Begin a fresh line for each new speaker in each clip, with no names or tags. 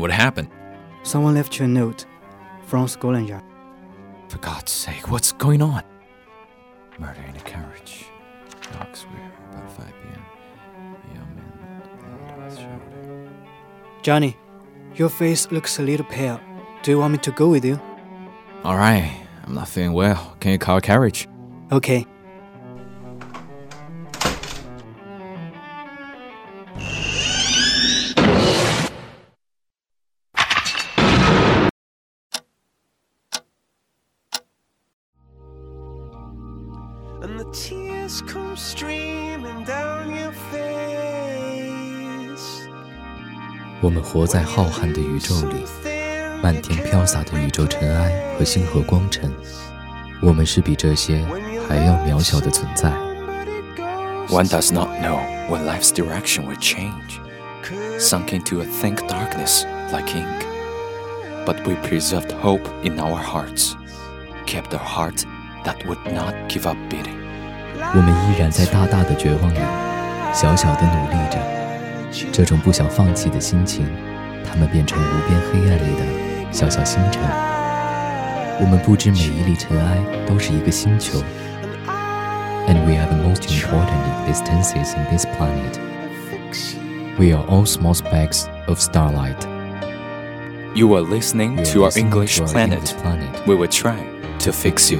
What happened?
Someone left you a note from Scotland Yard.
For God's sake, what's going on? Murder in a carriage. Oxford, about 5 p.m. A young man.
Johnny, your face looks a little pale. Do you want me to go with you?
All right, I'm not feeling well. Can you call a carriage?
Okay.
and the tears come streaming down your face.
我们活在浩瀚的宇宙里，漫天飘洒的宇宙尘埃和星河光尘，我们是比这些还要渺小的存在。
One does not know when life's direction will change, sunk into a thick darkness like ink. But we preserved hope in our hearts, kept a heart that would not give up beating.
我们依然在大大的绝望里，小小的努力着。这种不想放弃的心情，它们变成无边黑暗里的小小星辰。我们不知每一粒尘埃都是一个星球，and we are the most important existences in this planet. We are all small specks of starlight.
You are listening
We are
to our
listening
English
to our
planet.
English planet.
We will try to fix you.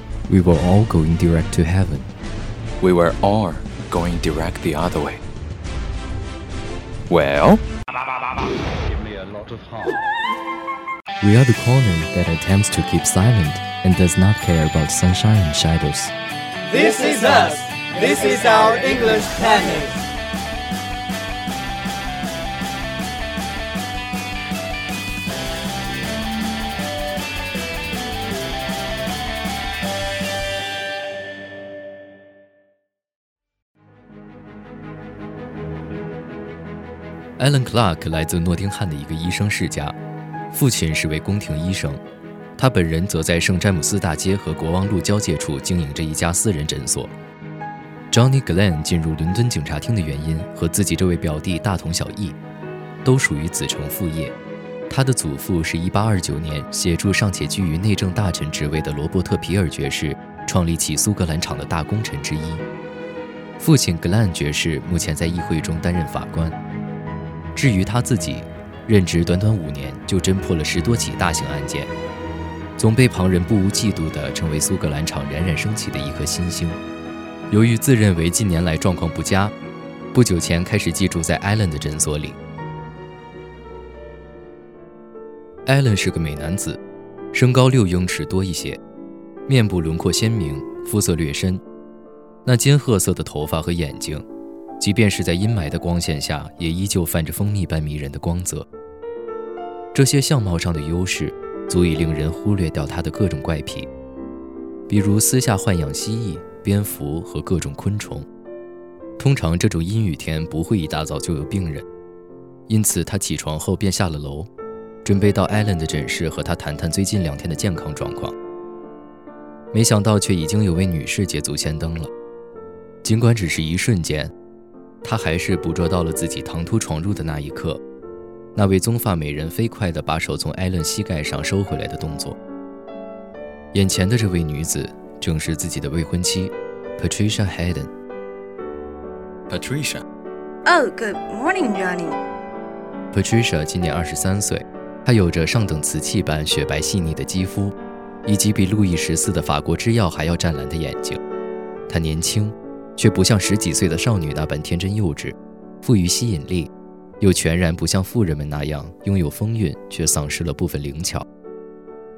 We were all going direct to heaven.
We were all going direct the other way. Well,
We are the corner that attempts to keep silent and does not care about sunshine and shadows.
This is us. This is our English planet.
Alan Clark 来自诺丁汉的一个医生世家，父亲是位宫廷医生，他本人则在圣詹姆斯大街和国王路交界处经营着一家私人诊所。Johnny Glenn 进入伦敦警察厅的原因和自己这位表弟大同小异，都属于子承父业。他的祖父是1829年协助尚且居于内政大臣职位的罗伯特·皮尔爵士创立起苏格兰场的大功臣之一。父亲 Glenn 爵士目前在议会中担任法官。至于他自己，任职短短五年就侦破了十多起大型案件，总被旁人不无嫉妒地成为苏格兰场冉冉升起的一颗新星。由于自认为近年来状况不佳，不久前开始寄住在艾伦的诊所里。艾伦是个美男子，身高六英尺多一些，面部轮廓鲜明，肤色略深，那金褐色的头发和眼睛。即便是在阴霾的光线下，也依旧泛着蜂蜜般迷人的光泽。这些相貌上的优势，足以令人忽略掉他的各种怪癖，比如私下豢养蜥蜴、蝙蝠和各种昆虫。通常这种阴雨天不会一大早就有病人，因此他起床后便下了楼，准备到艾伦的诊室和他谈谈最近两天的健康状况。没想到却已经有位女士捷足先登了，尽管只是一瞬间。他还是捕捉到了自己唐突闯入的那一刻，那位棕发美人飞快地把手从艾伦膝盖上收回来的动作。眼前的这位女子正是自己的未婚妻，Patricia Hayden。
Patricia.
Oh, good morning, Johnny.
Patricia 今年二十三岁，她有着上等瓷器般雪白细腻的肌肤，以及比路易十四的法国之钥还要湛蓝的眼睛。她年轻。却不像十几岁的少女那般天真幼稚，富于吸引力，又全然不像妇人们那样拥有风韵，却丧失了部分灵巧。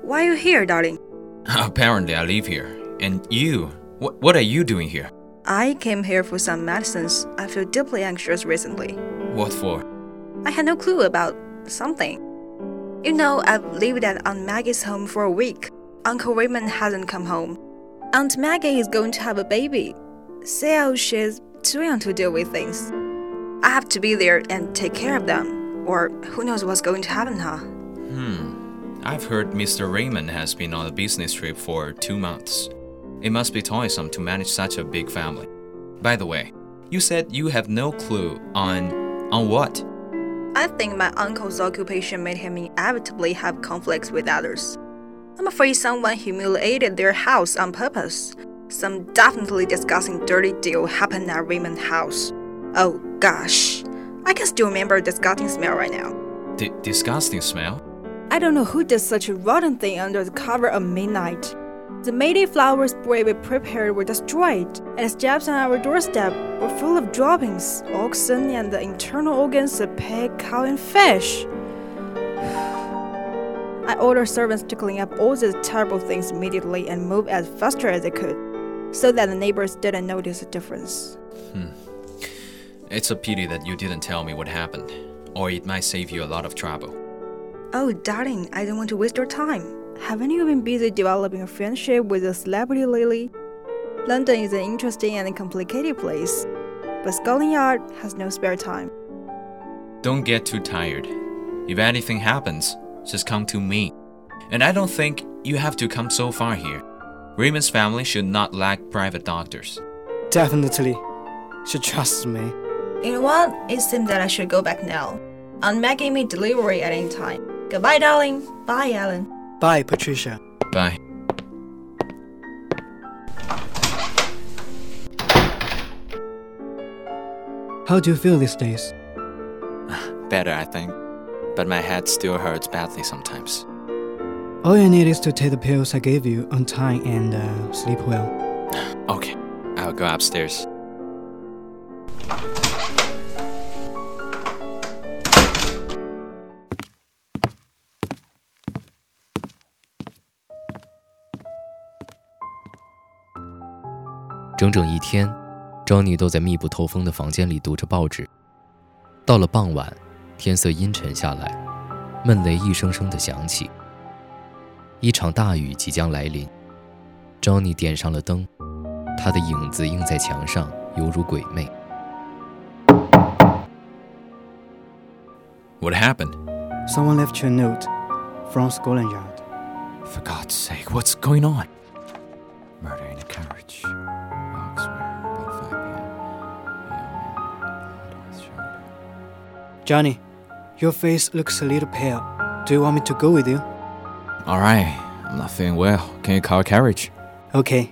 Why are you here, darling?
Apparently, I live here. And you? What, what are you doing here?
I came here for some medicines. I feel deeply anxious recently.
What for?
I had no clue about something. You know, I've lived at Aunt Maggie's home for a week. Uncle Raymond hasn't come home. Aunt Maggie is going to have a baby. so she's too young to deal with things. I have to be there and take care of them, or who knows what's going to happen, huh?
Hmm. I've heard Mr. Raymond has been on a business trip for two months. It must be toilsome to manage such a big family. By the way, you said you have no clue on on what?
I think my uncle's occupation made him inevitably have conflicts with others. I'm afraid someone humiliated their house on purpose. Some definitely disgusting dirty deal happened at Raymond's house. Oh gosh, I can still remember the disgusting smell right now.
D- disgusting smell?
I don't know who did such a rotten thing under the cover of midnight. The Mayday spray we prepared were destroyed, and the steps on our doorstep were full of droppings, oxen, and the internal organs of pig, cow, and fish. I ordered servants to clean up all these terrible things immediately and move as faster as they could, so that the neighbors didn't notice the difference.
Hmm. It's a pity that you didn't tell me what happened, or it might save you a lot of trouble.
Oh, darling, I don't want to waste your time. Haven't you been busy developing a friendship with a celebrity lately? London is an interesting and complicated place, but Scotland Yard has no spare time.
Don't get too tired. If anything happens, just come to me. And I don't think you have to come so far here. Raymond's family should not lack private doctors.
Definitely. She trusts me.
You know what? It seems that I should go back now. Aunt Maggie may delivery at any time. Goodbye, darling. Bye, Alan.
Bye, Patricia.
Bye.
How do you feel these days?
Better, I think. But my head still hurts badly sometimes.
All you need is to take the pills I gave you on time and uh, sleep well.
Okay, I'll go upstairs.
整整一天，Johnny 都在密不透风的房间里读着报纸。到了傍晚，天色阴沉下来，闷雷一声声的响起。 一场大雨即将来临。Johnny 点上了灯，他的影子映在墙上，犹如鬼魅。
What happened?
Someone left you a note from Scotland Yard.
For God's sake, what's going on? Murder in a carriage.
Johnny, your face looks a little pale. Do you want me to go with you?
All right, I'm not feeling well. Can you call a carriage?
Okay.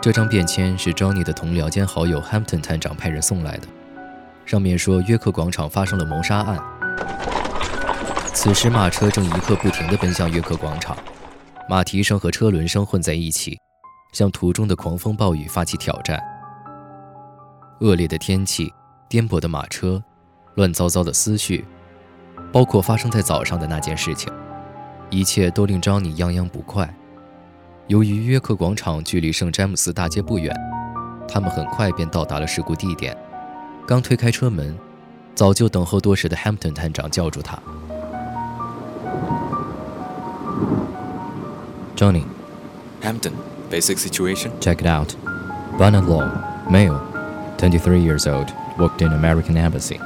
这张便签是 Johnny 的同僚兼好友 Hampton 探长派人送来的，上面说约克广场发生了谋杀案。此时马车正一刻不停地奔向约克广场，马蹄声和车轮声混在一起，向途中的狂风暴雨发起挑战。恶劣的天气。颠簸的马车，乱糟糟的思绪，包括发生在早上的那件事情，一切都令张妮泱泱不快。由于约克广场距离圣詹姆斯大街不远，他们很快便到达了事故地点。刚推开车门，早就等候多时的 Hampton 探长叫住他
：“Johnny，Hampton，basic situation，check
it out。Bernard Law，male，twenty-three years old。” worked in American embassy.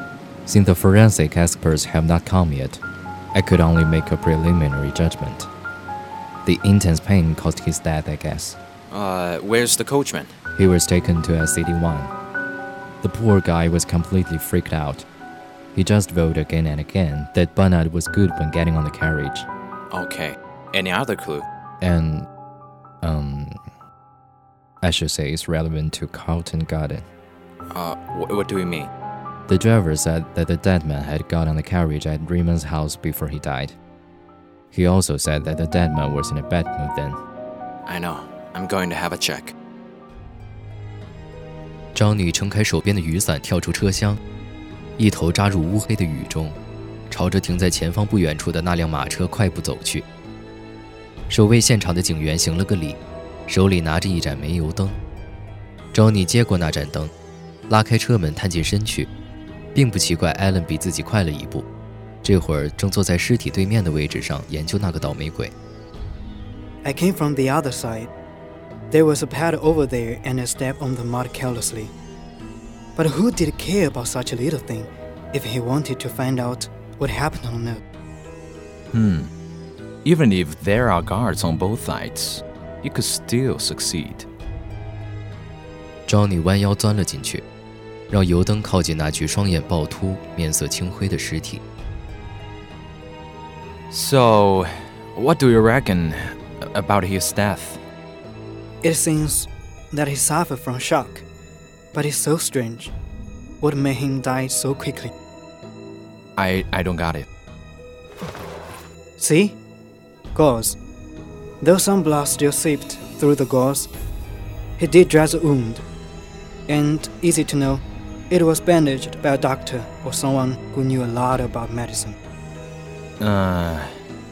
Since the forensic experts have not come yet, I could only make a preliminary judgment. The intense pain caused his death, I guess.
Uh, where's the coachman?
He was taken to SCD-1. The poor guy was completely freaked out. He just vowed again and again that Bernard was good when getting on the carriage.
Okay. Any other clue?
And, um, I should say it's relevant to Carlton Garden.
Uh, wh what do you mean?
The driver said that the dead man had got on the carriage at Raymond's house before he died. He also said that the dead man was in a bad mood then.
I know. I'm going to have a check.
张女撑开手边的雨伞，跳出车厢，一头扎入乌黑的雨中，朝着停在前方不远处的那辆马车快步走去。守卫现场的警员行了个礼，手里拿着一盏煤油灯。张女接过那盏灯。拉开车门，探进身去，并不奇怪。艾伦比自己快了一步，这会儿正坐在尸体对面的位置上研究那个倒霉鬼。
I came from the other side. There was a pad over there, and I stepped on the mud carelessly. But who did care about such a little thing if he wanted to find out what happened or not?
Hmm. Even if there are guards on both sides, you could still succeed.
Johnny 弯腰钻了进去， 让油灯靠近那具双眼暴突、面色青灰的尸体。
So, what do you reckon about his death?
It seems that he suffered from shock, but it's so strange. What made him die so quickly?
I I don't got it.
See? Gauze. Though some blood still seeped through the gauze, he did dress the wound. And easy to know, it was bandaged by a doctor or someone who knew a lot about medicine.
Uh,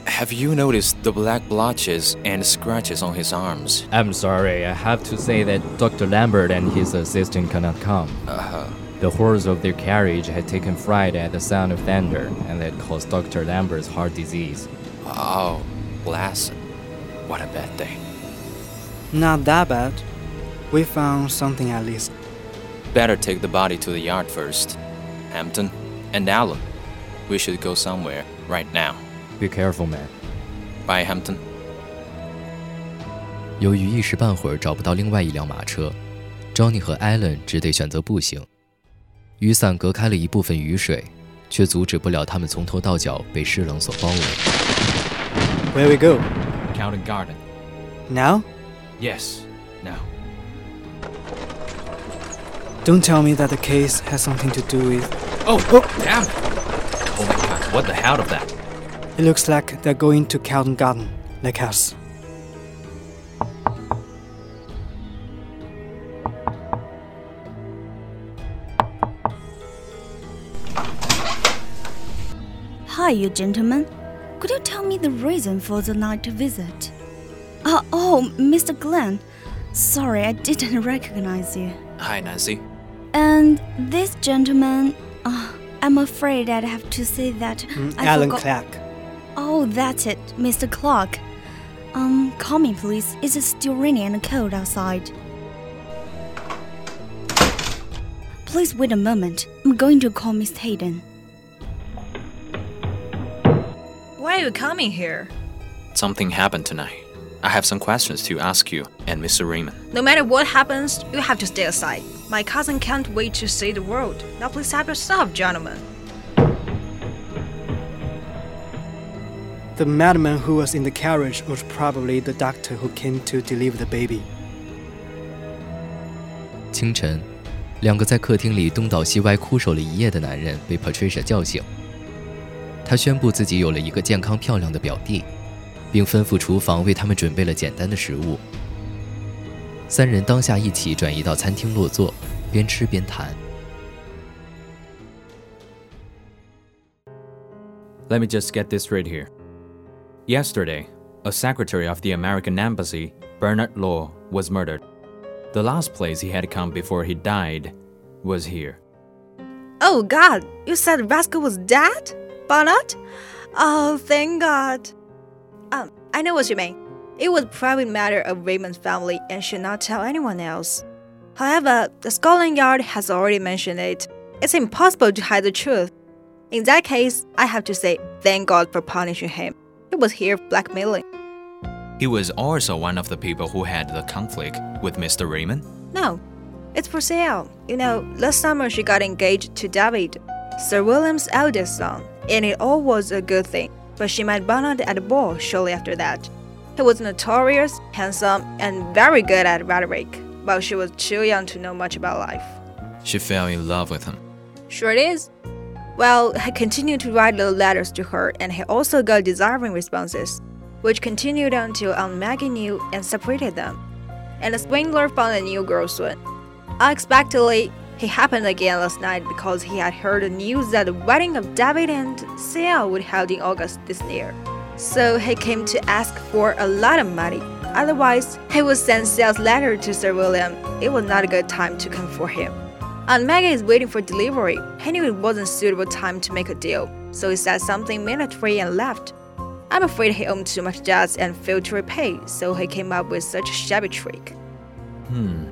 have you noticed the black blotches and scratches on his arms?
I'm sorry, I have to say that Dr. Lambert and his assistant cannot come.
Uh-huh.
The horse of their carriage had taken fright at the sound of thunder, and that caused Dr. Lambert's heart disease.
Oh, bless. What a bad day.
Not that bad. We found something at least.
Better take the body to the yard first. Hampton and Alan, we should go somewhere right now.
Be careful, man.
Bye, Hampton.
由于一时半会儿找不到另外一辆马车，Johnny 和 Alan 只得选择步行。雨伞隔开了一部分雨水，却阻止不了他们从头到脚被湿冷所包围。
Where we go?
Carlton Garden.
Now?
Yes, now.
Don't tell me that the case has something to do with.
Oh, oh, damn! Oh my god, what the hell of that?
It looks like they're going to Carlton Garden, like us.
Hi, you gentlemen. Could you tell me the reason for the night visit? Uh, oh, Mr. Glenn. Sorry, I didn't recognize you.
Hi, Nancy.
And this gentleman, uh, I'm afraid I'd have to say that.
Mm,
I
Alan
forgot-
Clark.
Oh, that's it, Mr. Clark. Um, call me, please. It's still raining and cold outside. Please wait a moment. I'm going to call Miss Hayden.
Why are you coming here?
Something happened tonight. I have some questions to ask you and Mr. Raymond.
No matter what happens, you have to stay aside. My cousin can't wait to see the world. Now please help yourself, gentlemen.
The madman who was in the carriage was probably the doctor who came to deliver the baby.
清晨，两个在客厅里东倒西歪哭守了一夜的男人被 Patricia 叫醒。他宣布自己有了一个健康漂亮的表弟， 并吩咐厨房为他们准备了简单的食物。三人当下一起转移到餐厅落座，边吃边谈。
Let me just get this straight here. Yesterday, a secretary of the American Embassy, Bernard Law, was murdered. The last place he had come before he died was here.
Oh God, you said Rascal was dead? Bernard? Oh, thank God. Um, I know what you mean. It was a private matter of Raymond's family and should not tell anyone else. However, the Scotland Yard has already mentioned it. It's impossible to hide the truth. In that case, I have to say thank God for punishing him. He was here blackmailing.
He was also one of the people who had the conflict with Mr. Raymond.
No, it's for sale. You know, last summer she got engaged to David, Sir William's eldest son, and it all was a good thing. But she met Bernard at a ball shortly after that. He was notorious, handsome, and very good at rhetoric, but she was too young to know much about life.
She fell in love with him.
Sure it is. Well, he continued to write little letters to her, and he also got desiring responses, which continued until Aunt Maggie knew and separated them. And the swindler found a new girl soon. Unexpectedly, he happened again last night because he had heard the news that the wedding of David and Sarah would held in August this year. So he came to ask for a lot of money. Otherwise, he would send Sarah's letter to Sir William. It was not a good time to come for him. Aunt Maggie is waiting for delivery. He knew it wasn't suitable time to make a deal, so he said something military and left. I'm afraid he owed too much debts and failed to repay, so he came up with such a shabby trick.
Hmm.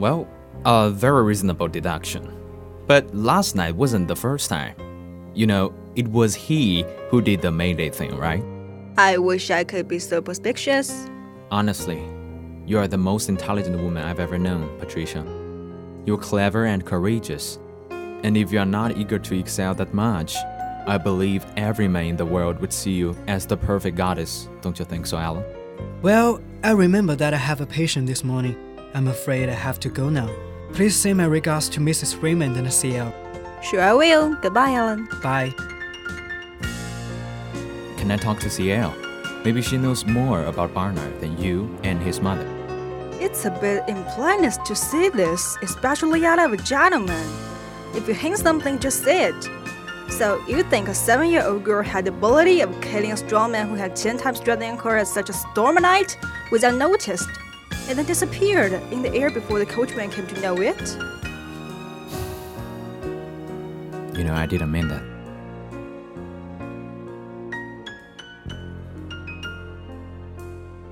Well, a very reasonable deduction. But last night wasn't the first time. You know, it was he who did the Mayday thing, right?
I wish I could be so perspicacious.
Honestly, you are the most intelligent woman I've ever known, Patricia. You're clever and courageous. And if you are not eager to excel that much, I believe every man in the world would see you as the perfect goddess. Don't you think so, Alan?
Well, I remember that I have a patient this morning. I'm afraid I have to go now. Please send my regards to Mrs. Raymond and CL.
Sure, I will. Goodbye, Alan.
Bye.
Can I talk to CL? Maybe she knows more about Barnard than you and his mother.
It's a bit impoliteness to say this, especially out of a gentleman. If you hint something, just say it. So you think a seven-year-old girl had the ability of killing a strong man who had ten times strengthened her at such a stormy night without noticed, and then disappeared in the air before the coachman came to know it?
You know, I didn't mean that.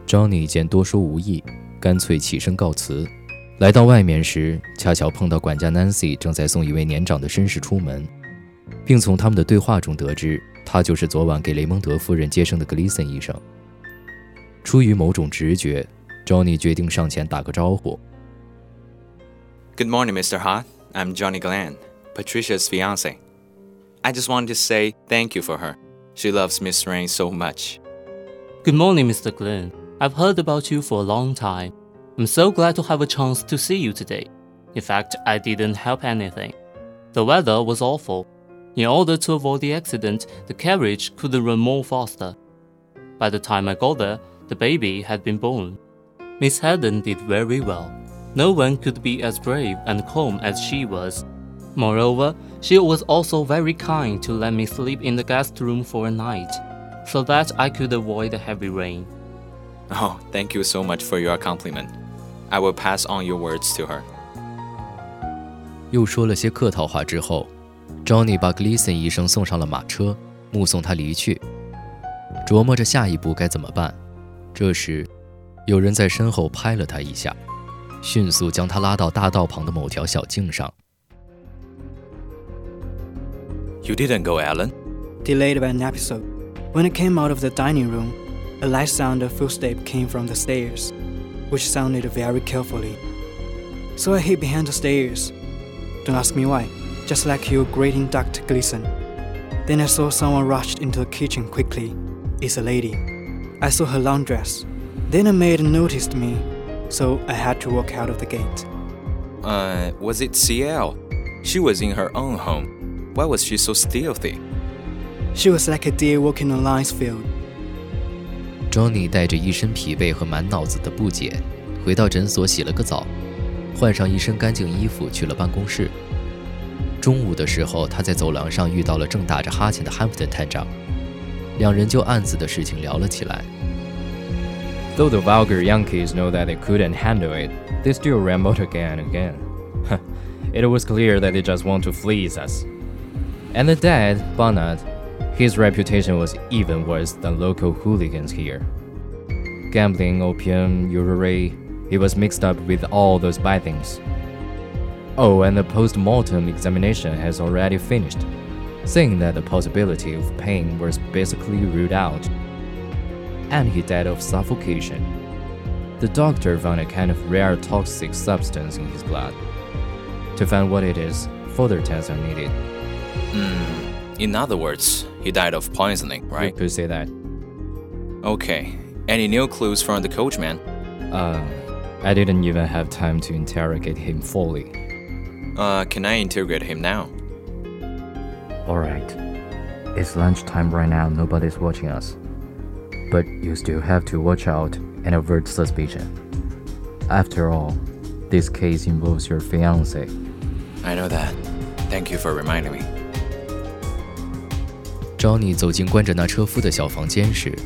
Johnny 见多说无益，干脆起身告辞。来到外面时，恰巧碰到管家 Nancy 正在送一位年长的绅士出门，并从他们的对话中得知，他就是昨晚给雷蒙德夫人接生的格里森医生。出于某种直觉 ，Johnny 决定上前打个招呼。
Good morning, Mr. Hart. I'm Johnny Glenn, Patricia's fiance. I just wanted to say thank you for her. She loves Miss Rain so much.
Good morning, Mr. Glenn. I've heard about you for a long time. I'm so glad to have a chance to see you today. In fact, I didn't help anything. The weather was awful. In order to avoid the accident, the carriage couldn't run more faster. By the time I got there, the baby had been born. Miss Haddon did very well. No one could be as brave and calm as she was. Moreover, she was also very kind to let me sleep in the guest room for a night, so that I could avoid the heavy rain.
Oh, thank you so much for your compliment. I will pass on your words to her.
又说了些客套话之后，Johnny 把 Gleason 医生送上了马车，目送他离去，琢磨着下一步该怎么办。这时， 有人在身后拍了他一下，迅速将他拉到大道旁的某条小径上。
You didn't go, Alan?
Delayed by an episode. When I came out of the dining room, a light sound of footsteps came from the stairs, which sounded very carefully. So I hid behind the stairs. Don't ask me why, just like you greeting Dr. Gleason. Then I saw someone rushed into the kitchen quickly. It's a lady. I saw her long dress. Then a maid noticed me, so I had to walk out of the gate.
Uh, was it CL? She was in her own home. Why was she so stealthy?
She was like a deer walking on lion's field.
Johnny 带着一身疲惫和满脑子的不解，回到诊所洗了个澡，换上一身干净衣服去了办公室。中午的时候，他在走廊上遇到了正打着哈欠的 Hampton 探长，两人就案子的事情聊了起来。
Though the vulgar Yankees know that they couldn't handle it, they still rambled again and again. it was clear that they just want to fleece us. And the dad, Barnard, his reputation was even worse than local hooligans here. Gambling, opium, usury, he was mixed up with all those bad things. Oh, and the post mortem examination has already finished, saying that the possibility of pain was basically ruled out. And he died of suffocation. The doctor found a kind of rare toxic substance in his blood. To find what it is, further tests are needed.
Mm, in other words, he died of poisoning, right?
You could say that.
Okay. Any new clues from the coachman?
Uh, I didn't even have time to interrogate him fully.
Uh, can I interrogate him now?
Alright. It's lunchtime right now, nobody's watching us. But you still have to watch out and avert suspicion. After all, this case involves your fiance.
I know that. Thank you for reminding me.
Johnny 走进关着那车夫的小房间时，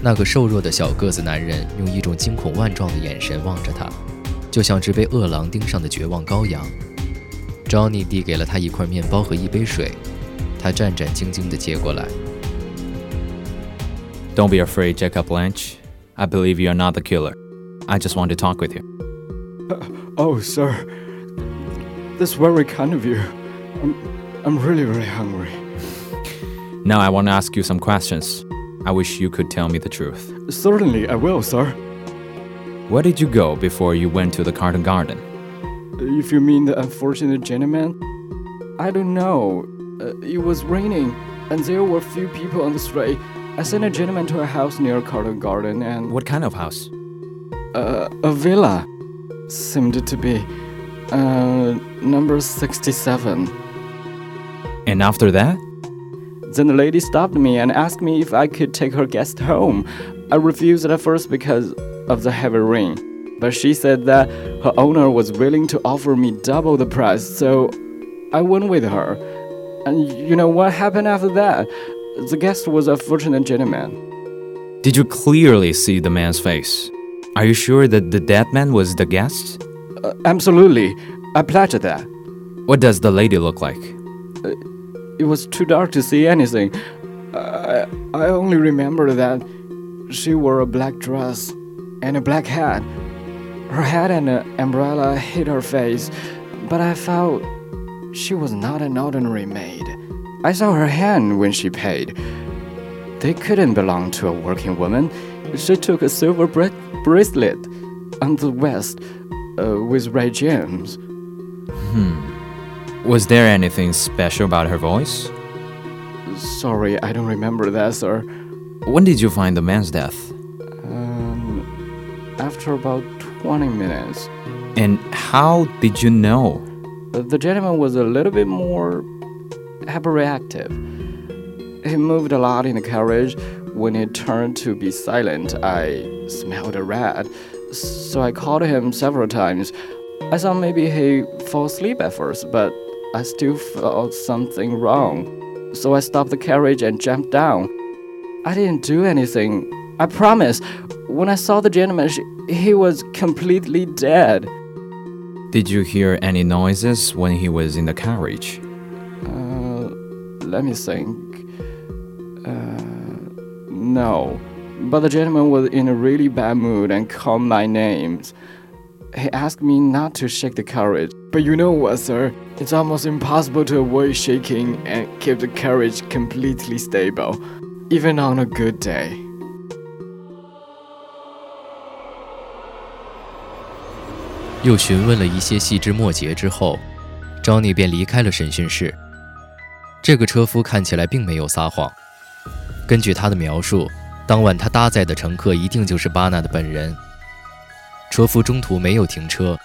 那个瘦弱的小个子男人用一种惊恐万状的眼神望着他，就像只被饿狼盯上的绝望羔羊。Johnny 递给了他一块面包和一杯水，他战战兢兢地接过来。
Don't be afraid, Jacob Blanche. I believe you are not the killer. I just want to talk with you.
Uh, oh, sir. That's very kind of you. I'm, I'm really, really hungry.
Now I want to ask you some questions. I wish you could tell me the truth.
Certainly, I will, sir.
Where did you go before you went to the Carlton Garden?
If you mean the unfortunate gentleman, I don't know. Uh, it was raining, and there were few people on the street. I sent a gentleman to a house near Carlton Garden, and
what kind of house?
Uh, a villa, seemed to be. Uh, number 67.
And after that?
Then the lady stopped me and asked me if I could take her guest home. I refused at first because of the heavy rain but she said that her owner was willing to offer me double the price, so I went with her. And you know what happened after that? The guest was a fortunate gentleman.
Did you clearly see the man's face? Are you sure that the dead man was the guest?
Uh, absolutely. I pledge that.
What does the lady look like?
Uh, it was too dark to see anything. I, I only remember that she wore a black dress and a black hat her hat and an umbrella hid her face, but I felt she was not an ordinary maid. I saw her hand when she paid. They couldn't belong to a working woman. She took a silver bracelet on the wrist uh, with red gems.
Hmm. Was there anything special about her voice?
Sorry, I don't remember that, sir.
When did you find the man's death?
Um, after about 20 minutes.
And how did you know?
The gentleman was a little bit more hyperreactive. He moved a lot in the carriage. When he turned to be silent, I smelled a rat. So I called him several times. I thought maybe he fell asleep at first, but I still felt something wrong. So I stopped the carriage and jumped down. I didn't do anything. I promise. When I saw the gentleman, he was completely dead.
Did you hear any noises when he was in the carriage?
let me think. Uh, no. But the gentleman was in a really bad mood and called my names. He asked me not to shake the carriage. But you know what, sir? It's almost impossible to avoid shaking and keep the carriage completely stable, even on a good day.
Johnny 这个车夫看起来并没有撒谎。根据他的描述，当晚他搭载的乘客一定就是巴纳的本人。车夫中途没有停车，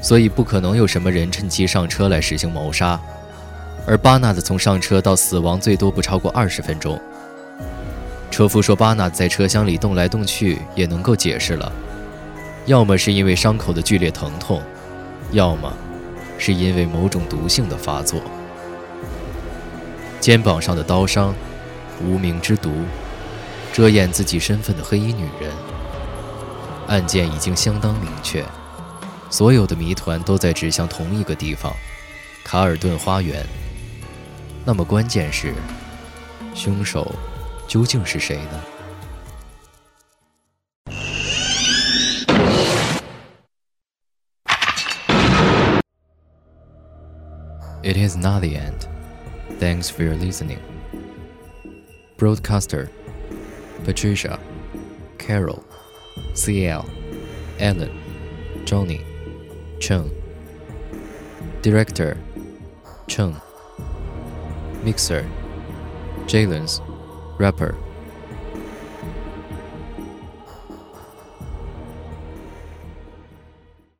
所以不可能有什么人趁机上车来实行谋杀。而巴纳的从上车到死亡最多不超过二十分钟。车夫说，巴纳在车厢里动来动去也能够解释了。要么是因为伤口的剧烈疼痛，要么是因为某种毒性的发作。肩膀上的刀伤，无名之毒，遮掩自己身份的黑衣女人。案件已经相当明确，所有的谜团都在指向同一个地方——卡尔顿花园。那么关键是，凶手究竟是谁呢？It is not the end. Thanks for your listening. Broadcaster Patricia, Carol, CL, Alan, Johnny, Cheung. Director Cheung. Mixer Jalen's, rapper